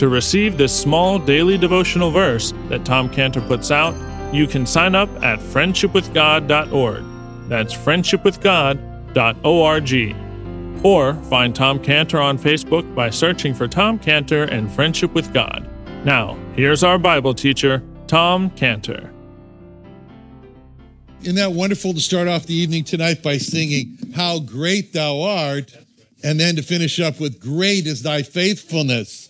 To receive this small daily devotional verse that Tom Cantor puts out, you can sign up at friendshipwithgod.org. That's friendshipwithgod.org. Or find Tom Cantor on Facebook by searching for Tom Cantor and Friendship with God. Now, here's our Bible teacher, Tom Cantor. Isn't that wonderful to start off the evening tonight by singing, How Great Thou Art, and then to finish up with, Great is Thy Faithfulness.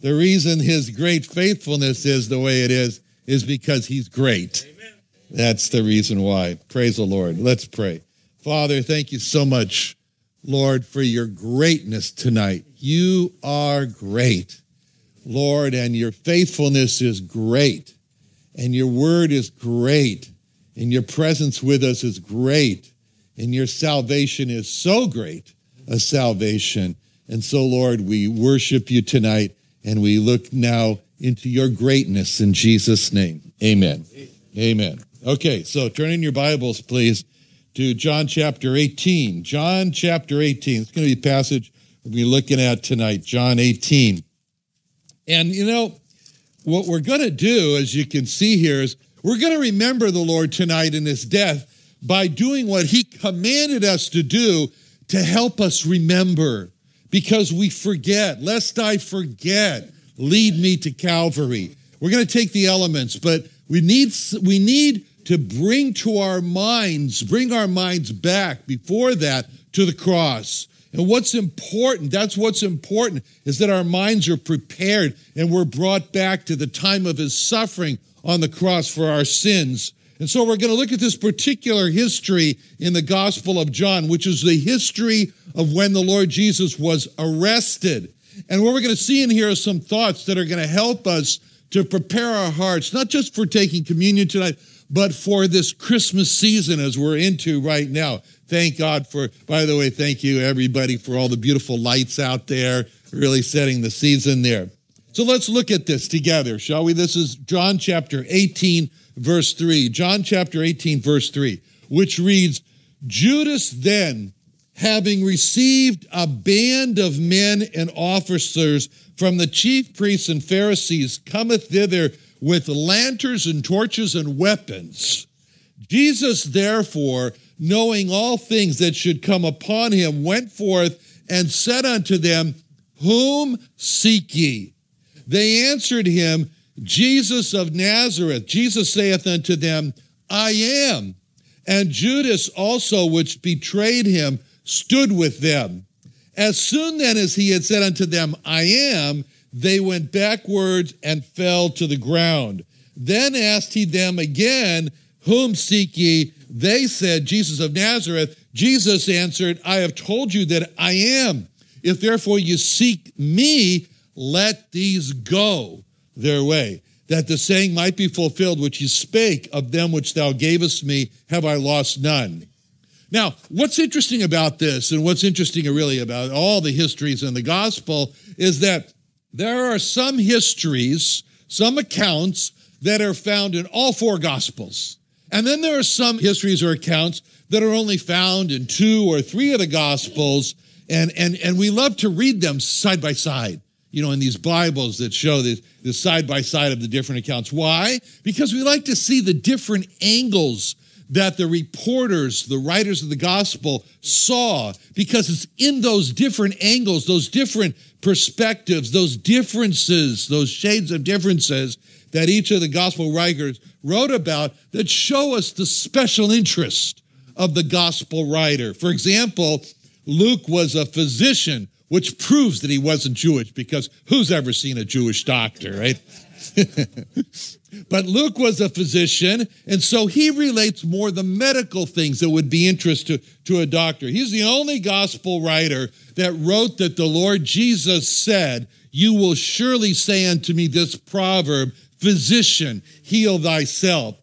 The reason His great faithfulness is the way it is, is because He's great. Amen. That's the reason why. Praise the Lord. Let's pray. Father, thank you so much, Lord, for your greatness tonight. You are great, Lord, and your faithfulness is great, and your word is great and your presence with us is great, and your salvation is so great a salvation. And so, Lord, we worship you tonight, and we look now into your greatness in Jesus' name. Amen. Amen. Okay, so turn in your Bibles, please, to John chapter 18. John chapter 18. It's going to be a passage we'll be looking at tonight, John 18. And, you know, what we're going to do, as you can see here, is we're going to remember the Lord tonight in his death by doing what he commanded us to do to help us remember because we forget. Lest I forget, lead me to Calvary. We're going to take the elements, but we need, we need to bring to our minds, bring our minds back before that to the cross. And what's important, that's what's important, is that our minds are prepared and we're brought back to the time of his suffering on the cross for our sins. And so we're going to look at this particular history in the Gospel of John, which is the history of when the Lord Jesus was arrested. And what we're going to see in here are some thoughts that are going to help us to prepare our hearts, not just for taking communion tonight, but for this Christmas season as we're into right now. Thank God for, by the way, thank you everybody for all the beautiful lights out there, really setting the season there. So let's look at this together, shall we? This is John chapter 18, verse 3. John chapter 18, verse 3, which reads Judas then, having received a band of men and officers from the chief priests and Pharisees, cometh thither with lanterns and torches and weapons. Jesus, therefore, knowing all things that should come upon him, went forth and said unto them, Whom seek ye? They answered him, Jesus of Nazareth. Jesus saith unto them, I am. And Judas also, which betrayed him, stood with them. As soon then as he had said unto them, I am, they went backwards and fell to the ground. Then asked he them again, Whom seek ye? They said, Jesus of Nazareth. Jesus answered, I have told you that I am. If therefore you seek me, let these go their way, that the saying might be fulfilled which he spake of them which thou gavest me, have I lost none. Now, what's interesting about this, and what's interesting really about all the histories in the gospel, is that there are some histories, some accounts that are found in all four gospels. And then there are some histories or accounts that are only found in two or three of the Gospels, and, and, and we love to read them side by side, you know, in these Bibles that show the, the side by side of the different accounts. Why? Because we like to see the different angles that the reporters, the writers of the gospel saw, because it's in those different angles, those different perspectives, those differences, those shades of differences that each of the gospel writers wrote about that show us the special interest of the gospel writer. For example, Luke was a physician, which proves that he wasn't Jewish because who's ever seen a Jewish doctor, right? but Luke was a physician, and so he relates more the medical things that would be interest to, to a doctor. He's the only gospel writer that wrote that the Lord Jesus said, You will surely say unto me this proverb, Physician, heal thyself.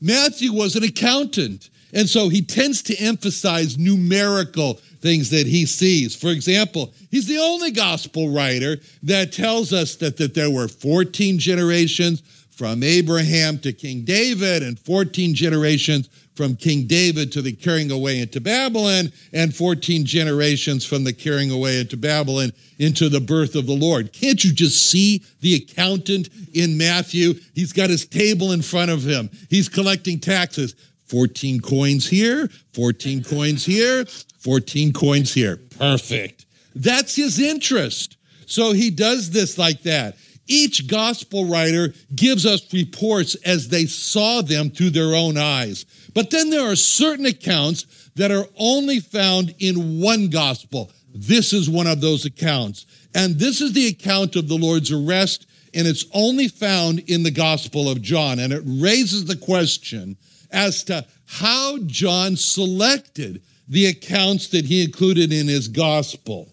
Matthew was an accountant, and so he tends to emphasize numerical things that he sees. For example, he's the only gospel writer that tells us that, that there were 14 generations from Abraham to King David and 14 generations from King David to the carrying away into Babylon and 14 generations from the carrying away into Babylon into the birth of the Lord. Can't you just see the accountant in Matthew? He's got his table in front of him. He's collecting taxes. 14 coins here, 14 coins here, 14 coins here. Perfect. That's his interest. So he does this like that. Each gospel writer gives us reports as they saw them through their own eyes. But then there are certain accounts that are only found in one gospel. This is one of those accounts. And this is the account of the Lord's arrest, and it's only found in the Gospel of John. And it raises the question as to how John selected the accounts that he included in his gospel.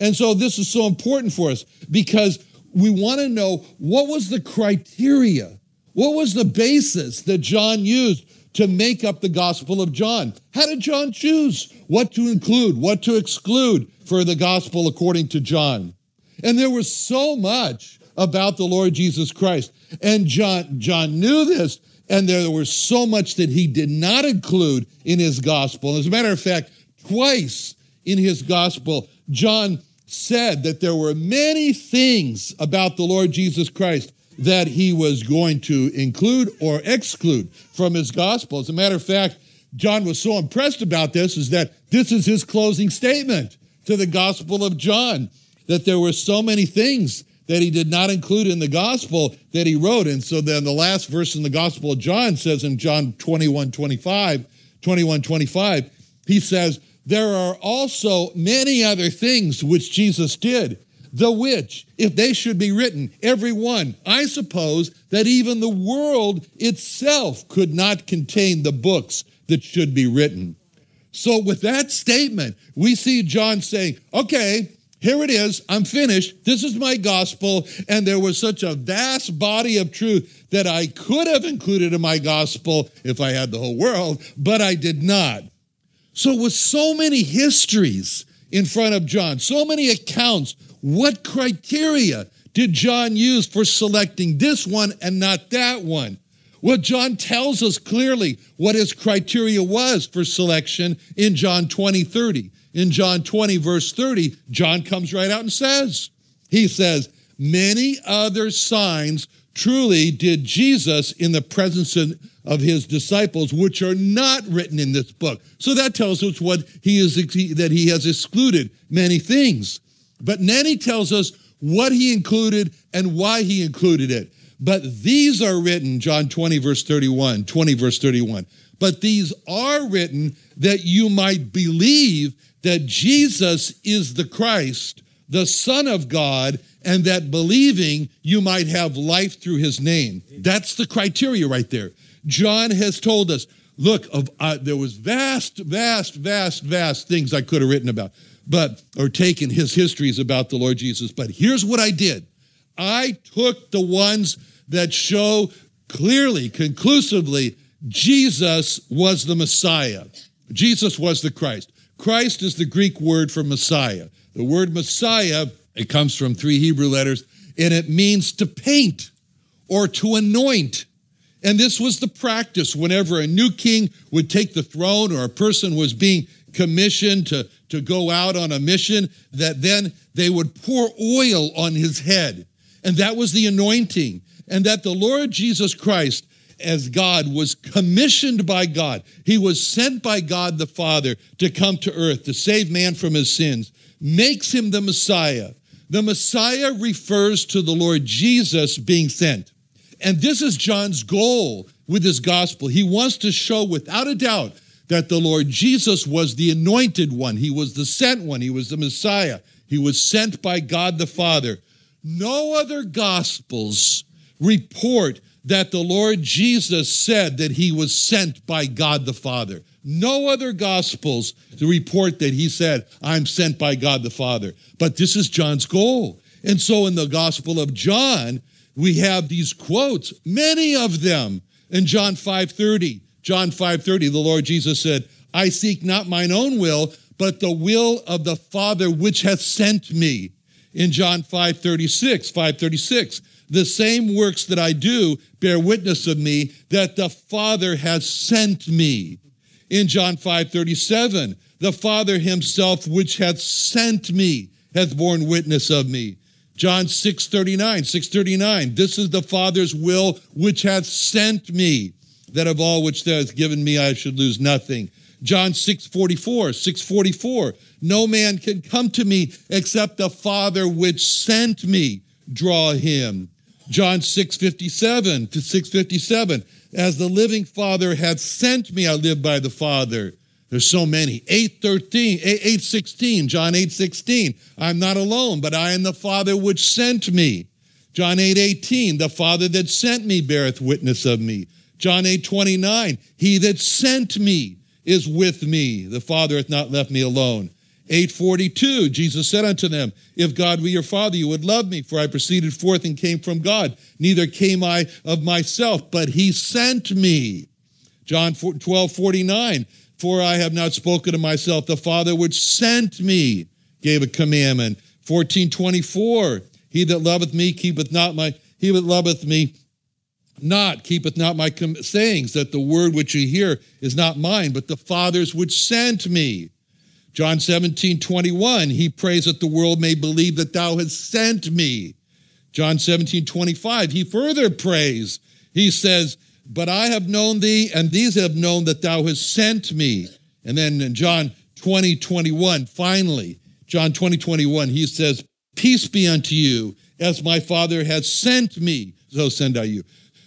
And so this is so important for us because we want to know what was the criteria? What was the basis that John used to make up the Gospel of John? How did John choose what to include, what to exclude for the Gospel according to John? And there was so much about the Lord Jesus Christ. And John, John knew this, and there was so much that he did not include in his gospel. As a matter of fact, twice in his gospel, John said that there were many things about the Lord Jesus Christ that he was going to include or exclude from his gospel. As a matter of fact, John was so impressed about this is that this is his closing statement to the gospel of John that there were so many things that he did not include in the gospel that he wrote. And so then the last verse in the gospel of John says in John 21, 25, 21, 25, he says, There are also many other things which Jesus did, the which, if they should be written, every one, I suppose that even the world itself could not contain the books that should be written. So, with that statement, we see John saying, Okay, here it is. I'm finished. This is my gospel. And there was such a vast body of truth that I could have included in my gospel if I had the whole world, but I did not. So, with so many histories in front of John, so many accounts, what criteria did John use for selecting this one and not that one? Well, John tells us clearly what his criteria was for selection in John 20, 30 in John 20, verse 30, John comes right out and says, He says, Many other signs truly did Jesus in the presence of his disciples, which are not written in this book. So that tells us what he is that he has excluded many things. But then he tells us what he included and why he included it. But these are written, John 20, verse 31, 20, verse 31. But these are written that you might believe that Jesus is the Christ, the Son of God, and that believing you might have life through his name. That's the criteria right there. John has told us look, of, uh, there was vast, vast, vast, vast things I could have written about, but, or taken his histories about the Lord Jesus. But here's what I did I took the ones that show clearly, conclusively, Jesus was the Messiah. Jesus was the Christ. Christ is the Greek word for Messiah. The word Messiah, it comes from three Hebrew letters, and it means to paint or to anoint. And this was the practice whenever a new king would take the throne or a person was being commissioned to, to go out on a mission, that then they would pour oil on his head. And that was the anointing. And that the Lord Jesus Christ, as God, was commissioned by God. He was sent by God the Father to come to earth to save man from his sins, makes him the Messiah. The Messiah refers to the Lord Jesus being sent. And this is John's goal with his gospel. He wants to show without a doubt that the Lord Jesus was the anointed one. He was the sent one. He was the Messiah. He was sent by God the Father. No other gospels report that the Lord Jesus said that he was sent by God the Father. No other gospels to report that he said, I'm sent by God the Father. But this is John's goal. And so in the Gospel of John, we have these quotes, many of them in John 5:30. John 5:30, the Lord Jesus said, I seek not mine own will, but the will of the Father which hath sent me. In John 5:36, 5:36, the same works that I do bear witness of me that the Father has sent me. In John 5:37, the Father himself which hath sent me hath borne witness of me. John 6:39, 639, this is the Father's will which hath sent me, that of all which thou hast given me I should lose nothing. John 6:44, 644, no man can come to me except the Father which sent me draw him. John 6:57 to 657, as the living Father hath sent me, I live by the Father. There's so many. 813, 816, John 816. I'm not alone, but I am the Father which sent me. John 8 18, the Father that sent me beareth witness of me. John 8 29, he that sent me is with me. The Father hath not left me alone. 842, Jesus said unto them, If God were your Father, you would love me, for I proceeded forth and came from God. Neither came I of myself, but he sent me. John 12 49, for I have not spoken of myself. The Father which sent me gave a commandment. 1424, he that loveth me keepeth not my, he that loveth me not keepeth not my com- sayings, that the word which you hear is not mine, but the Father's which sent me. John 17, 21, he prays that the world may believe that thou hast sent me. John 17, 25, he further prays. He says, but I have known thee, and these have known that thou hast sent me. And then in John 20, 21, finally, John 20, 21, he says, Peace be unto you, as my Father has sent me, so send I you.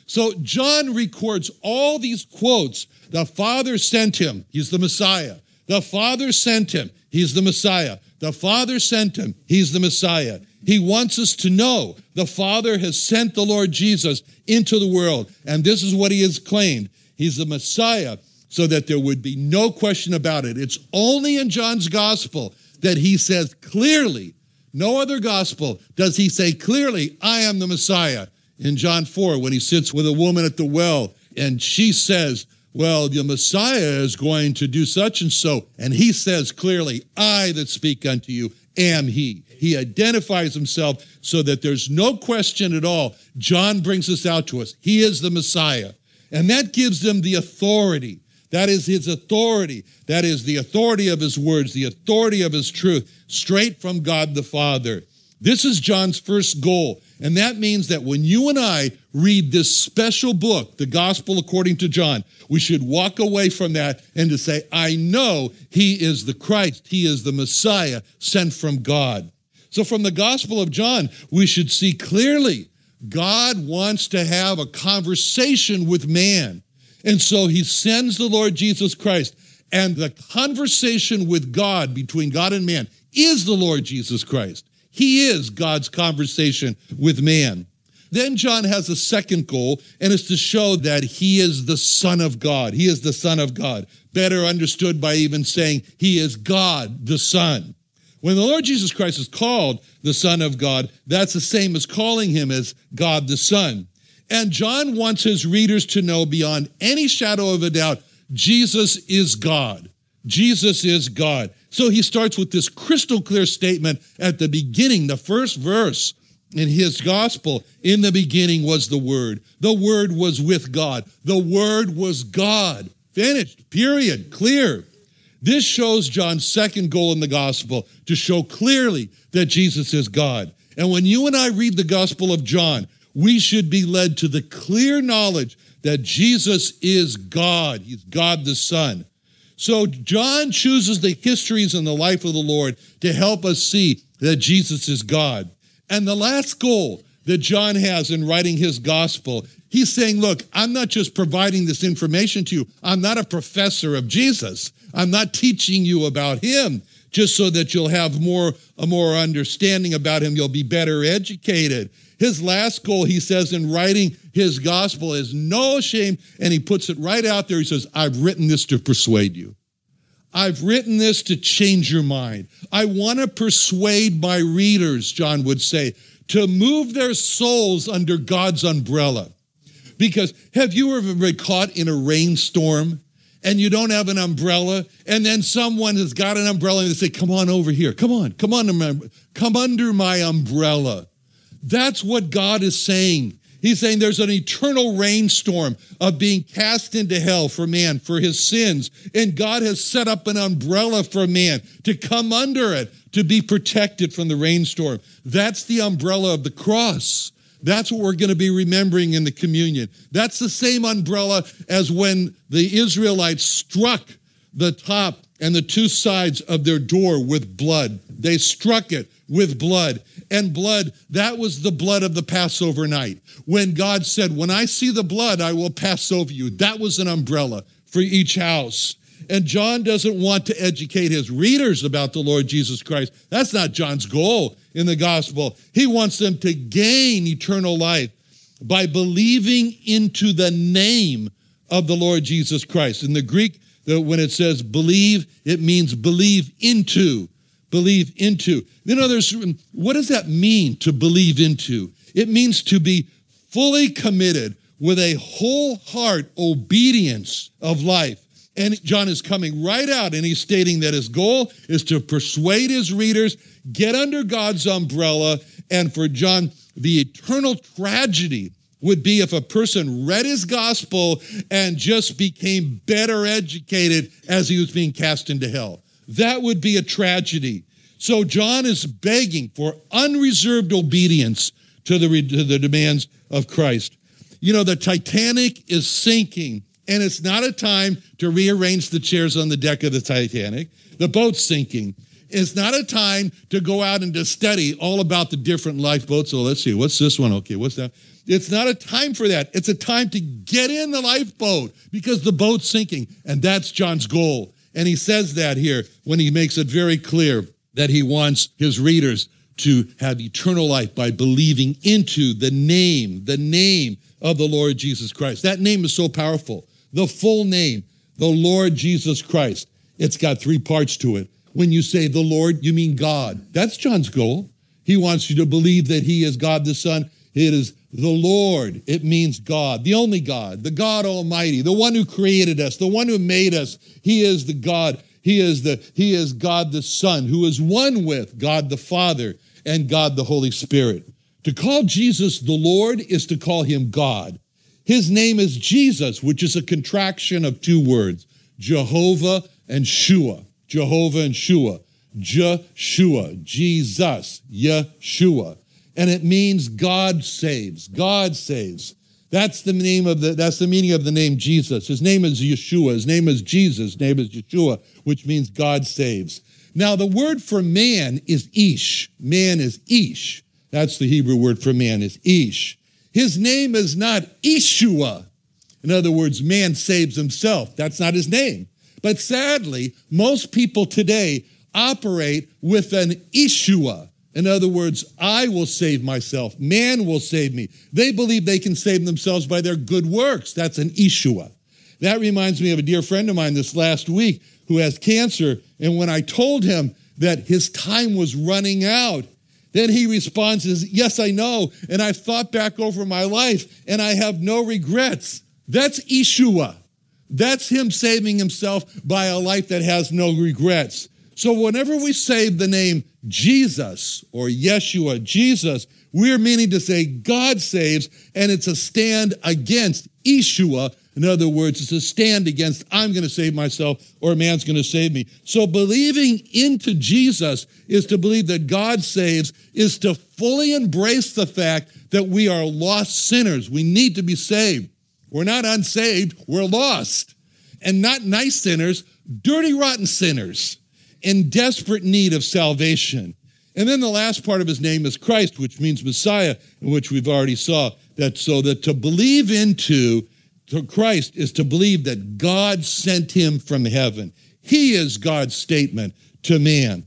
So John records all these quotes. The Father sent him, he's the Messiah. The Father sent him, he's the Messiah. The Father sent him, he's the Messiah. He wants us to know the Father has sent the Lord Jesus into the world. And this is what he has claimed He's the Messiah, so that there would be no question about it. It's only in John's gospel that he says clearly, no other gospel does he say clearly, I am the Messiah. In John 4, when he sits with a woman at the well and she says, Well, the Messiah is going to do such and so. And he says clearly, I that speak unto you am he. He identifies himself so that there's no question at all. John brings this out to us. He is the Messiah. And that gives them the authority. That is his authority. That is the authority of his words, the authority of his truth, straight from God the Father. This is John's first goal. And that means that when you and I read this special book, the Gospel according to John, we should walk away from that and to say, I know he is the Christ, he is the Messiah sent from God. So, from the Gospel of John, we should see clearly God wants to have a conversation with man. And so he sends the Lord Jesus Christ. And the conversation with God, between God and man, is the Lord Jesus Christ. He is God's conversation with man. Then John has a second goal, and it's to show that he is the Son of God. He is the Son of God. Better understood by even saying he is God the Son. When the Lord Jesus Christ is called the Son of God, that's the same as calling him as God the Son. And John wants his readers to know beyond any shadow of a doubt Jesus is God. Jesus is God. So he starts with this crystal clear statement at the beginning, the first verse in his gospel, in the beginning was the Word. The Word was with God. The Word was God. Finished, period, clear. This shows John's second goal in the gospel to show clearly that Jesus is God. And when you and I read the gospel of John, we should be led to the clear knowledge that Jesus is God. He's God the Son. So John chooses the histories and the life of the Lord to help us see that Jesus is God. And the last goal that John has in writing his gospel, he's saying, Look, I'm not just providing this information to you, I'm not a professor of Jesus. I'm not teaching you about him just so that you'll have more, a more understanding about him. You'll be better educated. His last goal, he says in writing his gospel, is no shame. And he puts it right out there. He says, I've written this to persuade you. I've written this to change your mind. I want to persuade my readers, John would say, to move their souls under God's umbrella. Because have you ever been caught in a rainstorm and you don't have an umbrella, and then someone has got an umbrella and they say, Come on over here. Come on, come on, come under my umbrella. That's what God is saying. He's saying there's an eternal rainstorm of being cast into hell for man, for his sins. And God has set up an umbrella for man to come under it, to be protected from the rainstorm. That's the umbrella of the cross. That's what we're going to be remembering in the communion. That's the same umbrella as when the Israelites struck the top and the two sides of their door with blood. They struck it with blood. And blood, that was the blood of the Passover night. When God said, When I see the blood, I will pass over you. That was an umbrella for each house. And John doesn't want to educate his readers about the Lord Jesus Christ. That's not John's goal in the gospel. He wants them to gain eternal life by believing into the name of the Lord Jesus Christ. In the Greek, when it says believe, it means believe into. Believe into. You know, there's what does that mean to believe into? It means to be fully committed with a whole heart obedience of life and John is coming right out and he's stating that his goal is to persuade his readers, get under God's umbrella. And for John, the eternal tragedy would be if a person read his gospel and just became better educated as he was being cast into hell. That would be a tragedy. So John is begging for unreserved obedience to the, to the demands of Christ. You know, the Titanic is sinking and it's not a time to rearrange the chairs on the deck of the Titanic. The boat's sinking. It's not a time to go out and to study all about the different lifeboats. So let's see, what's this one? Okay, what's that? It's not a time for that. It's a time to get in the lifeboat because the boat's sinking. And that's John's goal. And he says that here when he makes it very clear that he wants his readers to have eternal life by believing into the name, the name of the Lord Jesus Christ. That name is so powerful the full name, the Lord Jesus Christ. It's got three parts to it. When you say the Lord, you mean God. That's John's goal. He wants you to believe that He is God the Son. It is the Lord. It means God, the only God, the God Almighty, the one who created us, the one who made us. He is the God. He is the He is God the Son, who is one with God the Father and God the Holy Spirit. To call Jesus the Lord is to call him God. His name is Jesus, which is a contraction of two words, Jehovah and Shua. Jehovah and Shua. Jeshua, Jesus, Yeshua. And it means God saves. God saves. That's the name of the that's the meaning of the name Jesus. His name is Yeshua. His name is Jesus. His name is Yeshua, which means God saves. Now the word for man is ish. Man is ish. That's the Hebrew word for man is ish. His name is not Ishua. In other words, man saves himself. That's not his name. But sadly, most people today operate with an Ishua. In other words, I will save myself. Man will save me. They believe they can save themselves by their good works. That's an Ishua. That reminds me of a dear friend of mine this last week who has cancer. And when I told him that his time was running out, then he responds, Yes, I know. And I've thought back over my life and I have no regrets. That's Ishua. That's him saving himself by a life that has no regrets. So whenever we say the name Jesus or Yeshua, Jesus, we're meaning to say God saves, and it's a stand against Ishua. In other words, it's a stand against I'm going to save myself or a man's going to save me. So believing into Jesus is to believe that God saves, is to fully embrace the fact that we are lost sinners. We need to be saved. We're not unsaved, we're lost. And not nice sinners, dirty, rotten sinners in desperate need of salvation. And then the last part of his name is Christ, which means Messiah, which we've already saw that so that to believe into to Christ is to believe that God sent him from heaven. He is God's statement to man.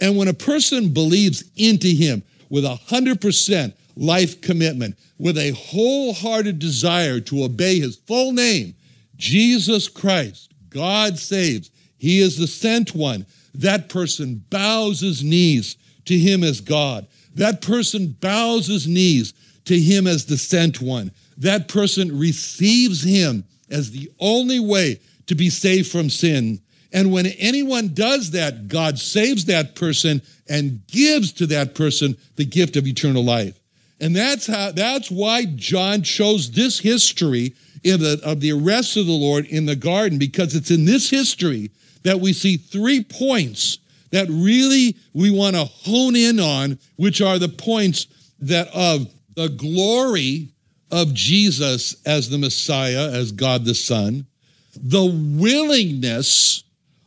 And when a person believes into him with a hundred percent life commitment, with a wholehearted desire to obey his full name, Jesus Christ, God saves. He is the sent one. That person bows his knees to him as God. That person bows his knees to him as the sent one. That person receives him as the only way to be saved from sin. And when anyone does that, God saves that person and gives to that person the gift of eternal life. And that's how that's why John chose this history the, of the arrest of the Lord in the garden, because it's in this history that we see three points that really we want to hone in on, which are the points that of the glory of Jesus as the Messiah, as God the Son, the willingness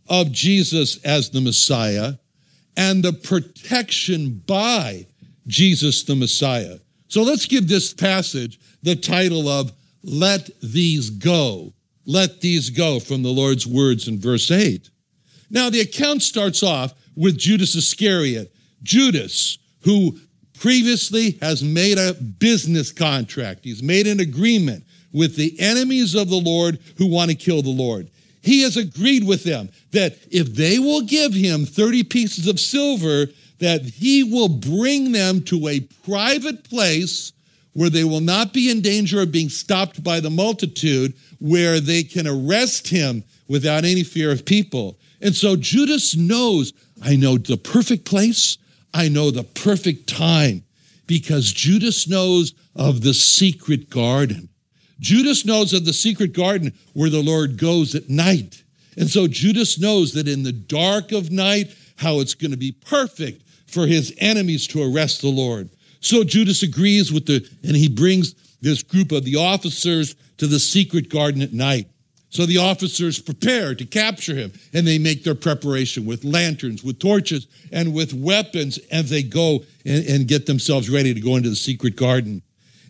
of Jesus as the Messiah, and the protection by Jesus the Messiah. So let's give this passage the title of Let These Go. Let These Go from the Lord's words in verse 8. Now, the account starts off with Judas Iscariot. Judas, who previously has made a business contract, he's made an agreement with the enemies of the Lord who want to kill the Lord. He has agreed with them that if they will give him 30 pieces of silver, that he will bring them to a private place where they will not be in danger of being stopped by the multitude, where they can arrest him without any fear of people. And so Judas knows, I know the perfect place, I know the perfect time, because Judas knows of the secret garden. Judas knows of the secret garden where the Lord goes at night. And so Judas knows that in the dark of night, how it's going to be perfect for his enemies to arrest the Lord. So Judas agrees with the, and he brings this group of the officers to the secret garden at night. So the officers prepare to capture him, and they make their preparation with lanterns, with torches, and with weapons as they go and, and, get themselves ready to go into the secret garden.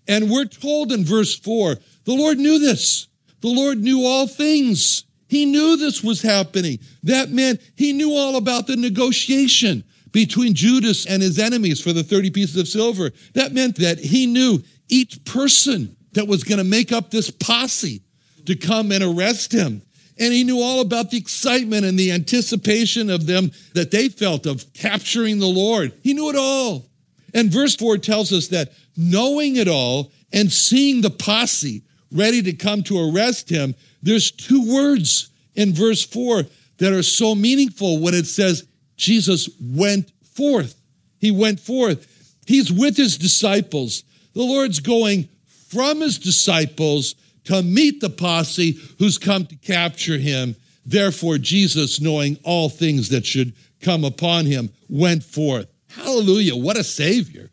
And we're told in verse 4 the Lord knew this. The Lord knew all things. He knew this was happening. That meant he knew all about the negotiation between Judas and his enemies for the 30 pieces of silver. That meant that he knew each person that was going to make up this posse to come and arrest him. And he knew all about the excitement and the anticipation of them that they felt of capturing the Lord. He knew it all. And verse 4 tells us that knowing it all and seeing the posse ready to come to arrest him, there's two words in verse 4 that are so meaningful when it says Jesus went forth. He went forth. He's with his disciples. The Lord's going from his disciples to meet the posse who's come to capture him. Therefore, Jesus, knowing all things that should come upon him, went forth. Hallelujah. What a Savior.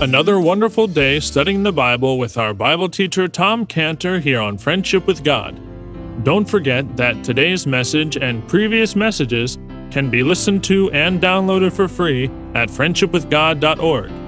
Another wonderful day studying the Bible with our Bible teacher Tom Cantor here on Friendship with God. Don't forget that today's message and previous messages can be listened to and downloaded for free at friendshipwithgod.org.